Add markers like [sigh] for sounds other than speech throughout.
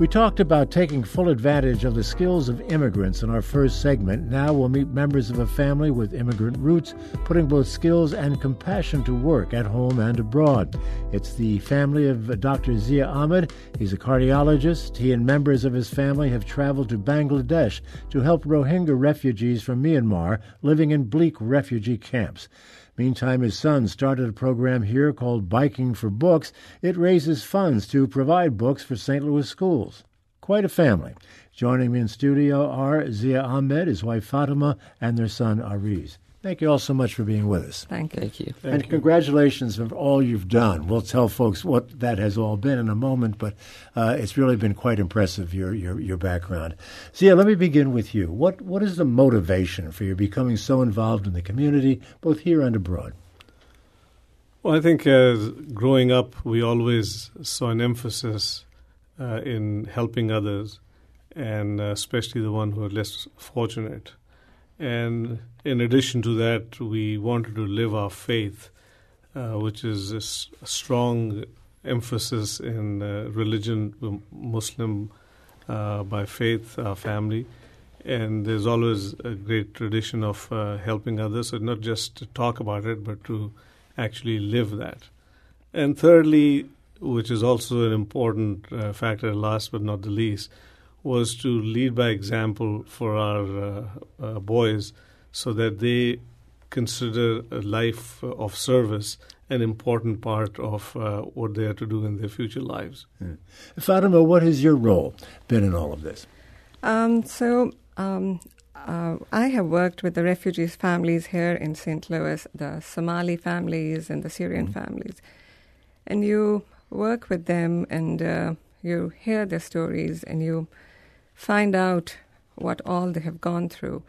We talked about taking full advantage of the skills of immigrants in our first segment. Now we'll meet members of a family with immigrant roots, putting both skills and compassion to work at home and abroad. It's the family of Dr. Zia Ahmed. He's a cardiologist. He and members of his family have traveled to Bangladesh to help Rohingya refugees from Myanmar living in bleak refugee camps. Meantime, his son started a program here called Biking for Books. It raises funds to provide books for St. Louis schools. Quite a family. Joining me in studio are Zia Ahmed, his wife Fatima, and their son Ariz. Thank you all so much for being with us. Thank you. Thank you. and you. congratulations for all you've done. We'll tell folks what that has all been in a moment, but uh, it's really been quite impressive your your your background. Zia, let me begin with you. What what is the motivation for you becoming so involved in the community, both here and abroad? Well, I think as growing up, we always saw an emphasis uh, in helping others, and uh, especially the one who are less fortunate. And in addition to that, we wanted to live our faith, uh, which is a strong emphasis in uh, religion, Muslim uh, by faith, our family. And there's always a great tradition of uh, helping others, so not just to talk about it, but to actually live that. And thirdly, which is also an important uh, factor, last but not the least, was to lead by example for our uh, uh, boys so that they consider a life of service an important part of uh, what they are to do in their future lives. Fatima, what has your role been in all of this? Um, so um, uh, I have worked with the refugees families here in St. Louis, the Somali families and the Syrian families, and you work with them and uh, you hear their stories and you find out what all they have gone through,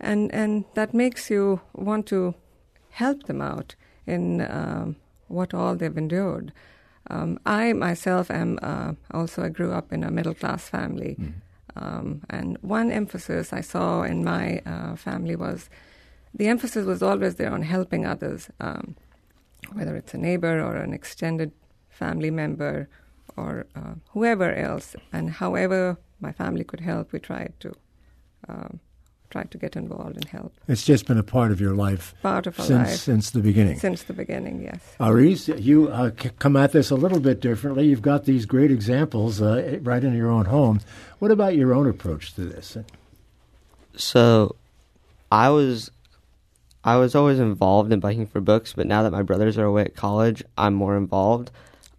and and that makes you want to help them out in um, what all they've endured. Um, I myself am uh, also I grew up in a middle class family, um, and one emphasis I saw in my uh, family was the emphasis was always there on helping others, um, whether it's a neighbor or an extended family member or uh, whoever else, and however my family could help, we tried to um, tried to get involved and help. It's just been a part of your life Part of our since life since the beginning. since the beginning, yes. Ariz, you uh, come at this a little bit differently. You've got these great examples uh, right in your own home. What about your own approach to this? So, I was, I was always involved in biking for books, but now that my brothers are away at college, I'm more involved.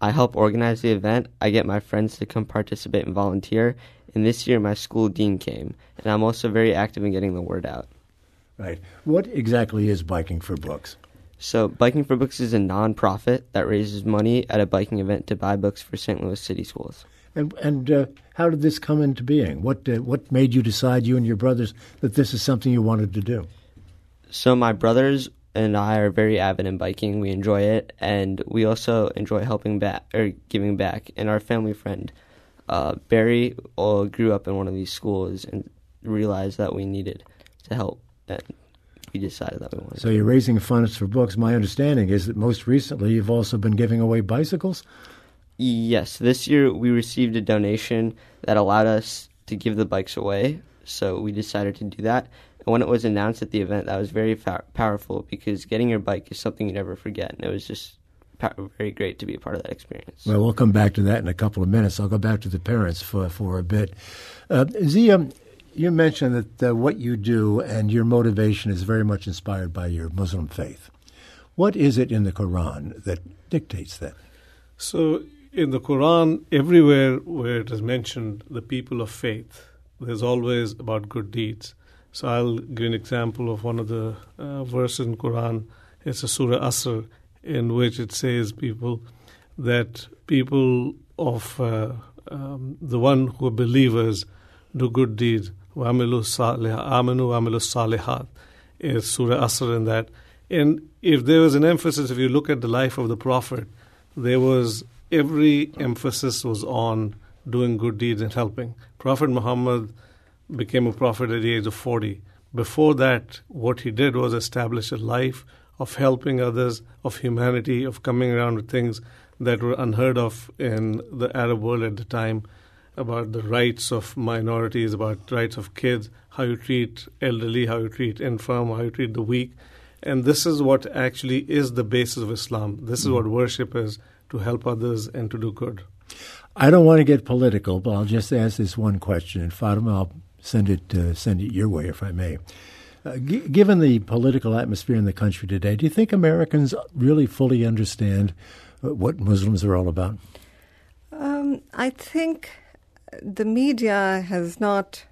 I help organize the event. I get my friends to come participate and volunteer. And this year, my school dean came, and I'm also very active in getting the word out. Right. What exactly is biking for books? So, Biking for Books is a nonprofit that raises money at a biking event to buy books for St. Louis City schools. And, and uh, how did this come into being? What uh, what made you decide, you and your brothers, that this is something you wanted to do? So my brothers and I are very avid in biking. We enjoy it, and we also enjoy helping back or giving back. And our family friend uh, Barry uh, grew up in one of these schools and realized that we needed to help, and we decided that we wanted. So you're raising funds for books. My understanding is that most recently you've also been giving away bicycles. Yes, this year we received a donation that allowed us to give the bikes away, so we decided to do that. And when it was announced at the event, that was very fa- powerful because getting your bike is something you never forget, and it was just pa- very great to be a part of that experience. Well, we'll come back to that in a couple of minutes. I'll go back to the parents for, for a bit. Uh, Zia, you mentioned that uh, what you do and your motivation is very much inspired by your Muslim faith. What is it in the Quran that dictates that? So, in the Quran, everywhere where it is mentioned the people of faith, there's always about good deeds. So I'll give an example of one of the uh, verses in Quran. It's a Surah Asr in which it says people that people of uh, um, the one who are believers do good deeds. Aminu amanu salihat It's Surah Asr in that. And if there was an emphasis, if you look at the life of the Prophet, there was every emphasis was on doing good deeds and helping. Prophet Muhammad became a prophet at the age of 40. Before that, what he did was establish a life of helping others, of humanity, of coming around with things that were unheard of in the Arab world at the time about the rights of minorities, about rights of kids, how you treat elderly, how you treat infirm, how you treat the weak. And this is what actually is the basis of Islam. This is hmm. what worship is to help others and to do good. I don't want to get political, but I'll just ask this one question, and Fatima, I'll send it uh, send it your way if I may. Uh, g- given the political atmosphere in the country today, do you think Americans really fully understand uh, what Muslims are all about? Um, I think the media has not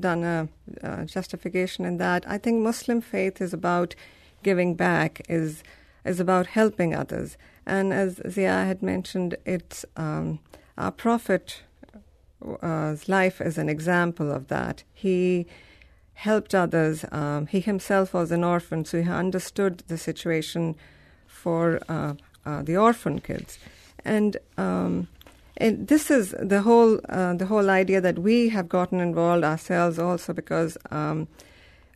done a, a, justification in that. I think Muslim faith is about giving back, is is about helping others, and as Zia had mentioned, it's um, our Prophet's uh, life is an example of that. He helped others. Um, he himself was an orphan, so he understood the situation for uh, uh, the orphan kids, and. Um, and this is the whole uh, the whole idea that we have gotten involved ourselves also because um,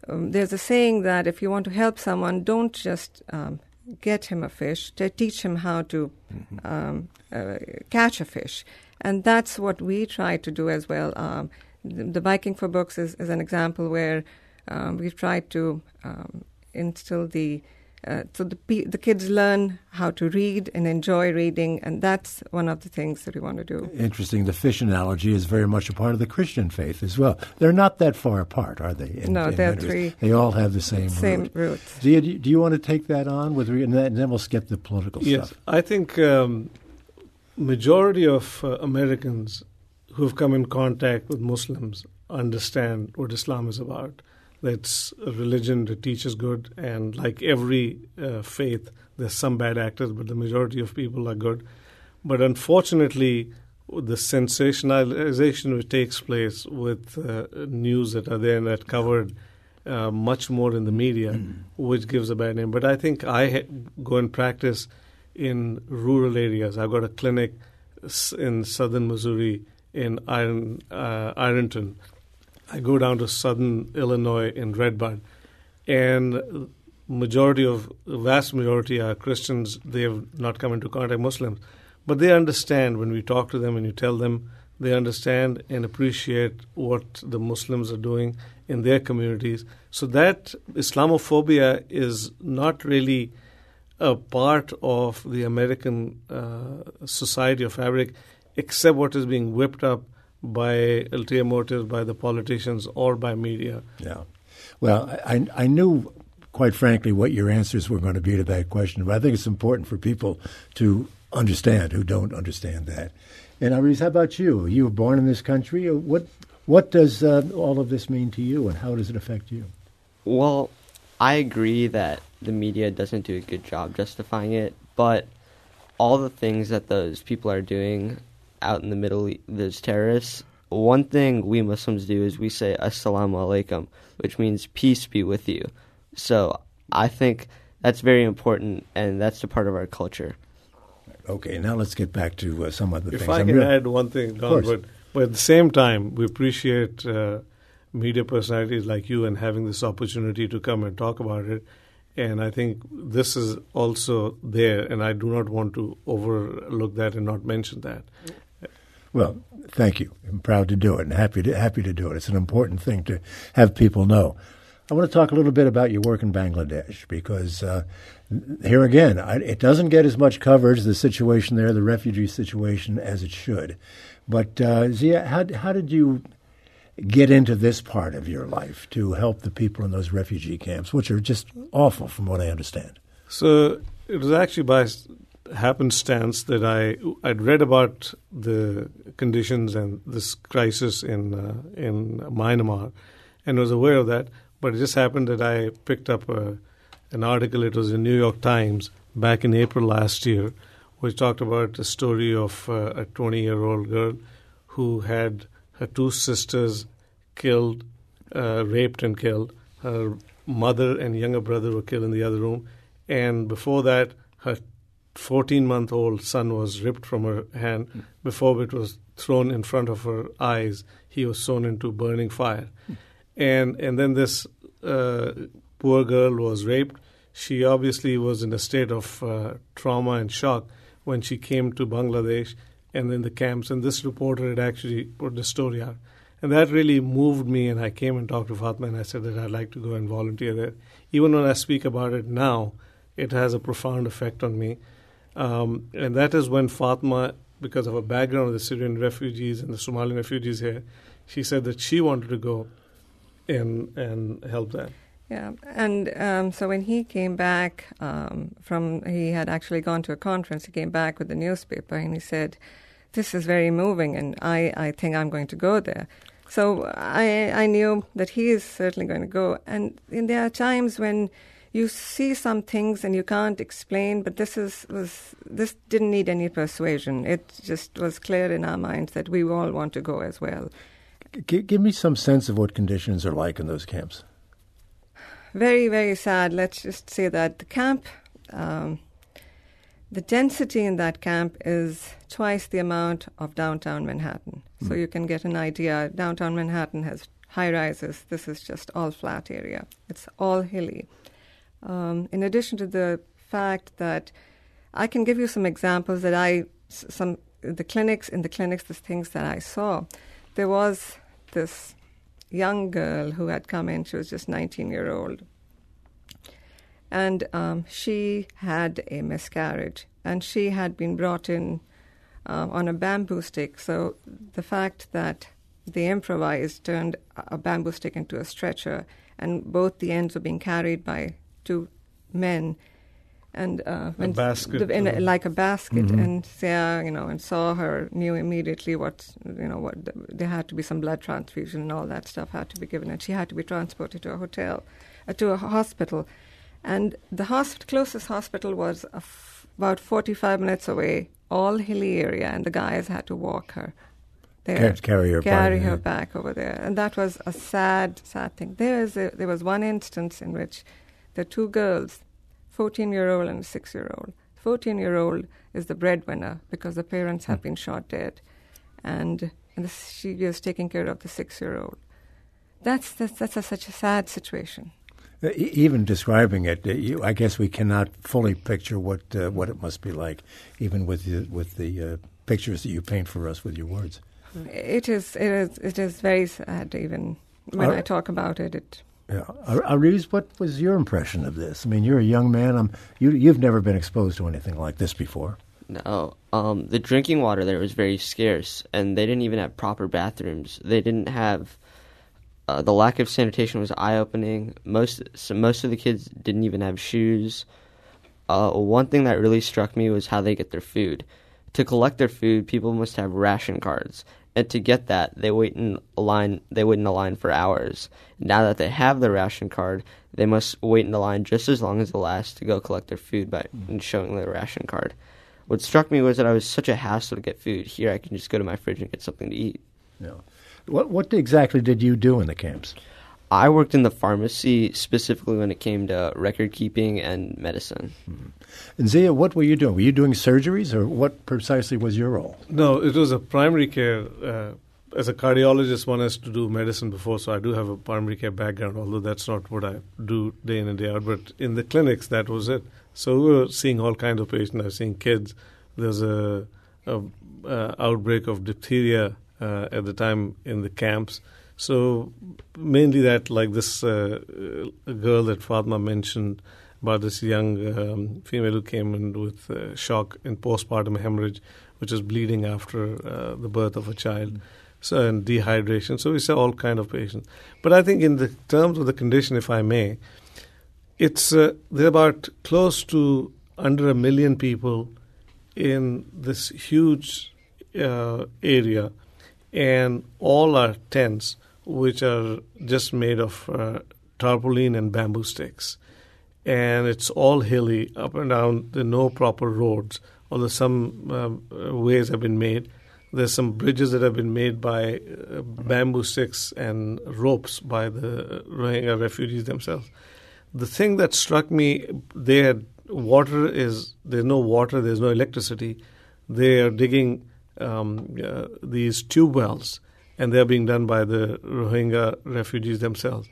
um, there's a saying that if you want to help someone, don't just um, get him a fish, to teach him how to mm-hmm. Um, uh, catch a fish, and that's what we try to do as well. Um, the, the, Biking for Books is, is an example where um, we've tried to instill the uh, so the the kids learn how to read and enjoy reading, and that's one of the things that we want to do. Interesting. The fish analogy is very much a part of the Christian faith as well. They're not that far apart, are they? In, no, in they're three. They all have the same same root. roots. Do you, do you want to take that on with, and then we'll skip the political yes, stuff. I think um, majority of uh, Americans who have come in contact with Muslims understand what Islam is about that's a religion that teaches good, and like every uh, faith, there's some bad actors, but the majority of people are good. But unfortunately, the sensationalization which takes place with uh, news that are there and that covered uh, much more in the media, mm. which gives a bad name. But I think I ha- go and practice in rural areas. I've got a clinic in southern Missouri in Iron, uh, Ironton I go down to southern Illinois in Red Bud, and majority of vast majority are Christians. They have not come into contact with Muslims, but they understand when we talk to them and you tell them. They understand and appreciate what the Muslims are doing in their communities. So that Islamophobia is not really a part of the American uh, society or fabric, except what is being whipped up by ulterior motives by the politicians or by media. Yeah. Well, I, I knew, quite frankly, what your answers were going to be to that question, but I think it's important for people to understand who don't understand that. And Ariz, how about you? You were born in this country. What what does uh, all of this mean to you, and how does it affect you? Well, I agree that the media doesn't do a good job justifying it, but all the things that those people are doing out in the Middle East, there's terrorists, one thing we Muslims do is we say Assalamu alaikum, which means peace be with you. So I think that's very important, and that's a part of our culture. Okay, now let's get back to uh, some other if things. If I can add one thing, Don, but, but at the same time, we appreciate uh, media personalities like you and having this opportunity to come and talk about it. And I think this is also there, and I do not want to overlook that and not mention that. Well, thank you. I'm proud to do it and happy to happy to do it. It's an important thing to have people know. I want to talk a little bit about your work in Bangladesh because uh, here again, I, it doesn't get as much coverage the situation there, the refugee situation, as it should. But uh, Zia, how how did you get into this part of your life to help the people in those refugee camps, which are just awful, from what I understand? So it was actually by happenstance that I I'd read about the conditions and this crisis in uh, in Myanmar, and was aware of that. But it just happened that I picked up a, an article. It was in New York Times back in April last year, which talked about the story of uh, a 20 year old girl who had her two sisters killed uh, raped and killed. Her mother and younger brother were killed in the other room. And before that, her 14 month old son was ripped from her hand. Mm. Before it was thrown in front of her eyes, he was thrown into burning fire. Mm. And, and then this uh, poor girl was raped. She obviously was in a state of uh, trauma and shock when she came to Bangladesh and in the camps. And this reporter had actually put the story out. And that really moved me, and I came and talked to Fatma, and I said that I'd like to go and volunteer there. Even when I speak about it now, it has a profound effect on me. Um, and that is when Fatma, because of her background of the Syrian refugees and the Somalian refugees here, she said that she wanted to go and and help that. Yeah, and um, so when he came back um, from, he had actually gone to a conference. He came back with the newspaper, and he said, "This is very moving, and I, I think I'm going to go there." So I I knew that he is certainly going to go, and, and there are times when you see some things and you can't explain, but this is was this didn't need any persuasion. It just was clear in our minds that we all want to go as well. G- give me some sense of what conditions are like in those camps. Very, very sad. Let's just say that the camp, um, the density in that camp is twice the amount of downtown Manhattan. Mm. So you can get an idea. Downtown Manhattan has high rises. This is just all flat area. It's all hilly. Um, in addition to the fact that I can give you some examples that I some the clinics in the clinics the things that I saw. There was this young girl who had come in. She was just 19 year old. And um, she had a miscarriage, and she had been brought in uh, on a bamboo stick. So the fact that they improvised turned a bamboo stick into a stretcher, and both the ends were being carried by two men and uh, a basket, in a, like a basket, mm-hmm. and Sarah, you know, and saw her, knew immediately what, you know, what there had to be some blood transfusion and all that stuff had to be given, and she had to be transported to a hotel, uh, to a hospital, and the hosp- closest hospital was about forty-five minutes away, all hilly area, and the guys had to walk her. There, carry her, carry back, her back over there, and that was a sad, sad thing. There is a, there was one instance in which the two girls 14 year old and a 6 year old. 14 year old is the breadwinner because the parents have been shot dead, and, and she is taking care of the 6 year old. That's, that's, that's a, such a sad situation. Uh, even describing it, uh, you, I guess we cannot fully picture what uh, what it must be like, even with the, with the uh, pictures that you paint for us with your words. It is it is it is very sad. Even when I talk about it, it yeah. Ariz, what was your impression of this? I mean, you're a young man. I'm, you, you've never been exposed to anything like this before. No. Um, the drinking water there was very scarce, and they didn't even have proper bathrooms. They didn't have. Uh, the lack of sanitation was eye-opening. Most so most of the kids didn't even have shoes. Uh, one thing that really struck me was how they get their food. To collect their food, people must have ration cards, and to get that, they wait in a line. They wait in a line for hours. Now that they have the ration card, they must wait in the line just as long as the last to go collect their food by mm. showing the ration card. What struck me was that I was such a hassle to get food. Here, I can just go to my fridge and get something to eat. Yeah. What What exactly did you do in the camps? I worked in the pharmacy specifically when it came to record keeping and medicine. Mm-hmm. And Zia, what were you doing? Were you doing surgeries, or what precisely was your role? No, it was a primary care. Uh, as a cardiologist, one has to do medicine before, so I do have a primary care background, although that's not what I do day in and day out. But in the clinics, that was it. So we were seeing all kinds of patients. I was seeing kids. There's a, a uh, outbreak of diphtheria uh, at the time in the camps. So mainly that, like this uh, girl that Fatma mentioned about this young um, female who came in with uh, shock and postpartum hemorrhage, which is bleeding after uh, the birth of a child. Mm-hmm. So and dehydration. So we saw all kind of patients. But I think in the terms of the condition, if I may, it's uh, there are about close to under a million people in this huge uh, area, and all are tents which are just made of uh, tarpaulin and bamboo sticks. And it's all hilly, up and down. There are no proper roads, although some uh, ways have been made. There's some bridges that have been made by uh, bamboo sticks and ropes by the Rohingya refugees themselves. The thing that struck me, they had water is there's no water, there's no electricity. They are digging um, uh, these tube wells, and they're being done by the Rohingya refugees themselves.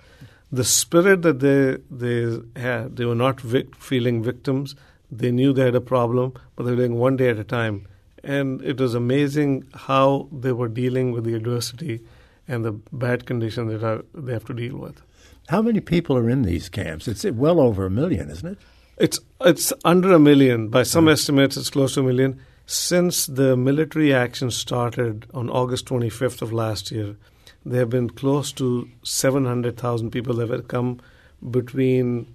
The spirit that they they had, they were not vic- feeling victims. They knew they had a problem, but they were doing one day at a time. And it was amazing how they were dealing with the adversity and the bad conditions that are, they have to deal with. How many people are in these camps? It's well over a million, isn't it? It's it's under a million. By some estimates, it's close to a million. Since the military action started on August 25th of last year, there have been close to 700,000 people that have come between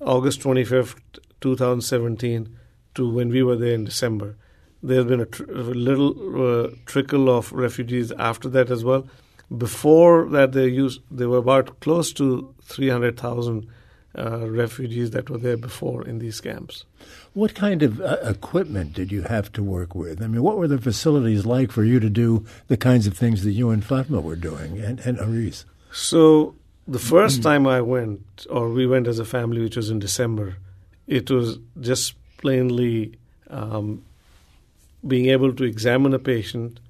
August 25th, 2017, to when we were there in December. There's been a, tr- a little uh, trickle of refugees after that as well. Before that, they used there were about close to 300,000 uh, refugees that were there before in these camps. What kind of uh, equipment did you have to work with? I mean, what were the facilities like for you to do the kinds of things that you and Fatma were doing and, and Ariz? So, the first time I went, or we went as a family, which was in December, it was just plainly um, being able to examine a patient,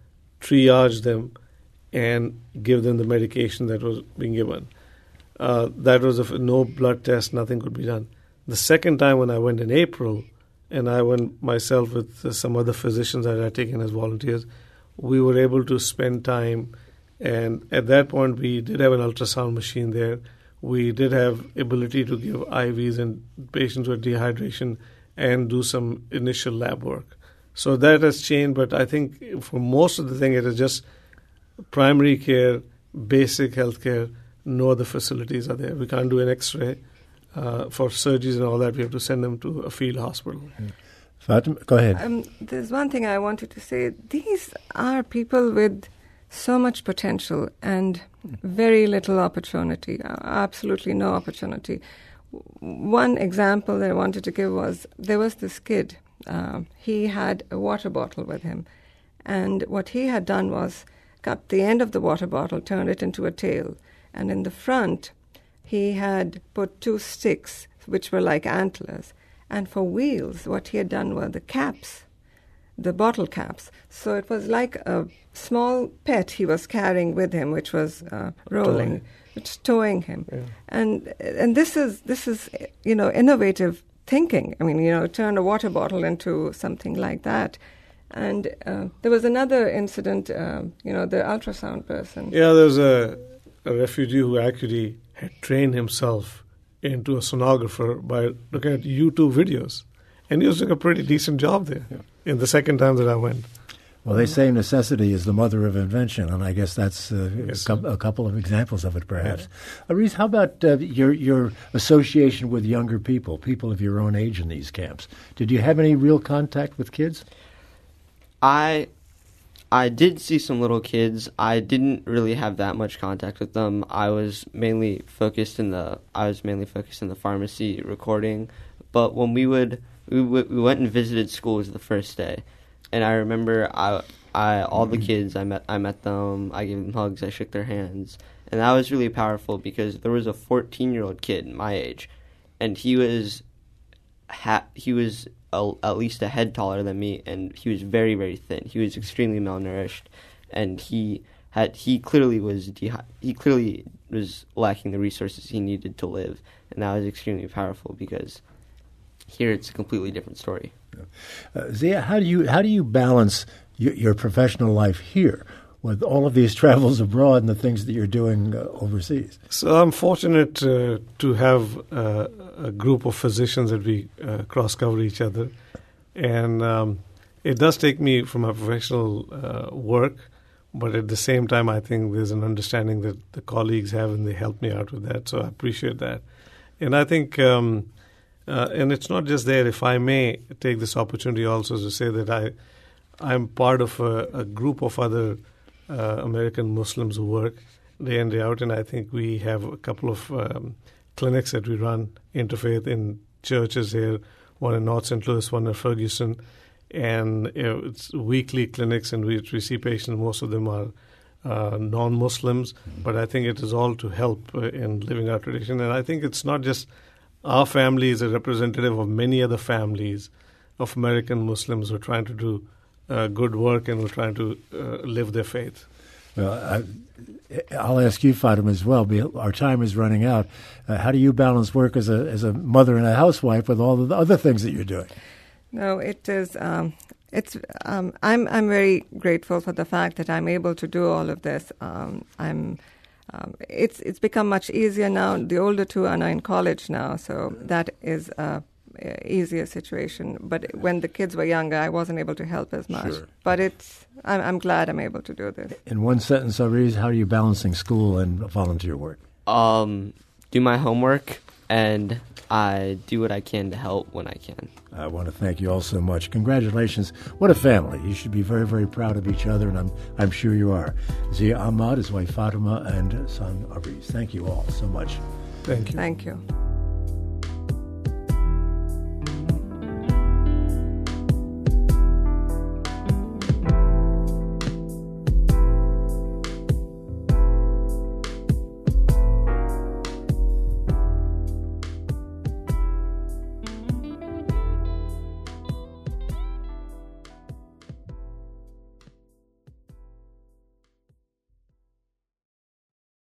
triage them, and give them the medication that was being given. Uh, that was a, no blood test, nothing could be done. The second time when I went in April, and I went myself with uh, some other physicians that I had taken as volunteers, we were able to spend time. And at that point, we did have an ultrasound machine there. We did have ability to give IVs and patients with dehydration and do some initial lab work. So that has changed, but I think for most of the thing, it is just primary care, basic health care. No other facilities are there. We can't do an X-ray uh, for surgeries and all that. We have to send them to a field hospital. Fatima, go ahead. Um, there's one thing I wanted to say. These are people with so much potential and very little opportunity, uh, absolutely no opportunity. One example that I wanted to give was there was this kid. Uh, he had a water bottle with him, and what he had done was cut the end of the water bottle, turned it into a tail, and in the front he had put two sticks, which were like antlers, and for wheels, what he had done were the caps, the bottle caps. So it was like a small pet he was carrying with him, which was uh, rolling, which towing him. Yeah. And and this is this is you know innovative thinking. I mean, you know, turn a water bottle into something like that. And uh, there was another incident, uh, you know, the ultrasound person. Yeah, there's a, a refugee who actually had trained himself into a sonographer by looking at YouTube videos. And he was doing a pretty decent job there in the second time that I went. Well, they say necessity is the mother of invention, and I guess that's uh, Yes. a, a couple of examples of it, perhaps. Ariz, how about uh, your your association with younger people, people of your own age in these camps? Did you have any real contact with kids? I I did see some little kids. I didn't really have that much contact with them. I was mainly focused in the I was mainly focused in the pharmacy recording. But when we would we w- we went and visited schools the first day, and I remember I I all the mm-hmm. kids I met I met them. I gave them hugs. I shook their hands, and that was really powerful because there was a 14 year old kid my age, and he was ha- he was a, at least a head taller than me, and he was very very thin. He was extremely malnourished, and he had he clearly was dehy- he clearly was lacking the resources he needed to live, and that was extremely powerful because here it's a completely different story. Uh, Zia, how do you how do you balance your, your professional life here with all of these [laughs] travels abroad and the things that you're doing uh, overseas? So I'm fortunate uh, to have uh, a group of physicians that we uh, cross cover each other, and um, it does take me from my professional uh, work, but at the same time, I think there's an understanding that the colleagues have, and they help me out with that. So I appreciate that, and I think. Um, uh, and it's not just there. If I may take this opportunity also to say that I, I'm part of a, a group of other uh, American Muslims who work day in day out, and I think we have a couple of um, clinics that we run interfaith in churches here, one in North St. Louis, one in Ferguson, and you know, it's weekly clinics in which we see patients. Most of them are uh, non-Muslims, but I think it is all to help uh, in living our tradition. And I think it's not just our family is a representative of many other families of American Muslims who are trying to do uh, good work and who are trying to uh, live their faith. Well, I, will ask you, Fatima, as well. Our time is running out. Uh, how do you balance work as a as a mother and a housewife with all the other things that you're doing? No, it is. Um, it's. Um, I'm. I'm very grateful for the fact that I'm able to do all of this. Um, I'm. Um, it's. It's become much easier now. The older two are now in college now, so that is a, a easier situation. But when the kids were younger, I wasn't able to help as much. Sure. But it's. I'm, I'm glad I'm able to do this. In one sentence, Ariz, how are you balancing school and volunteer work? Um, do my homework and I do what I can to help when I can. I want to thank you all so much. Congratulations. What a family. You should be very, very proud of each other, and I'm, I'm sure you are. Zia Ahmed, his wife Fatima, and son Ariz. Thank you all so much. Thank you. Thank you.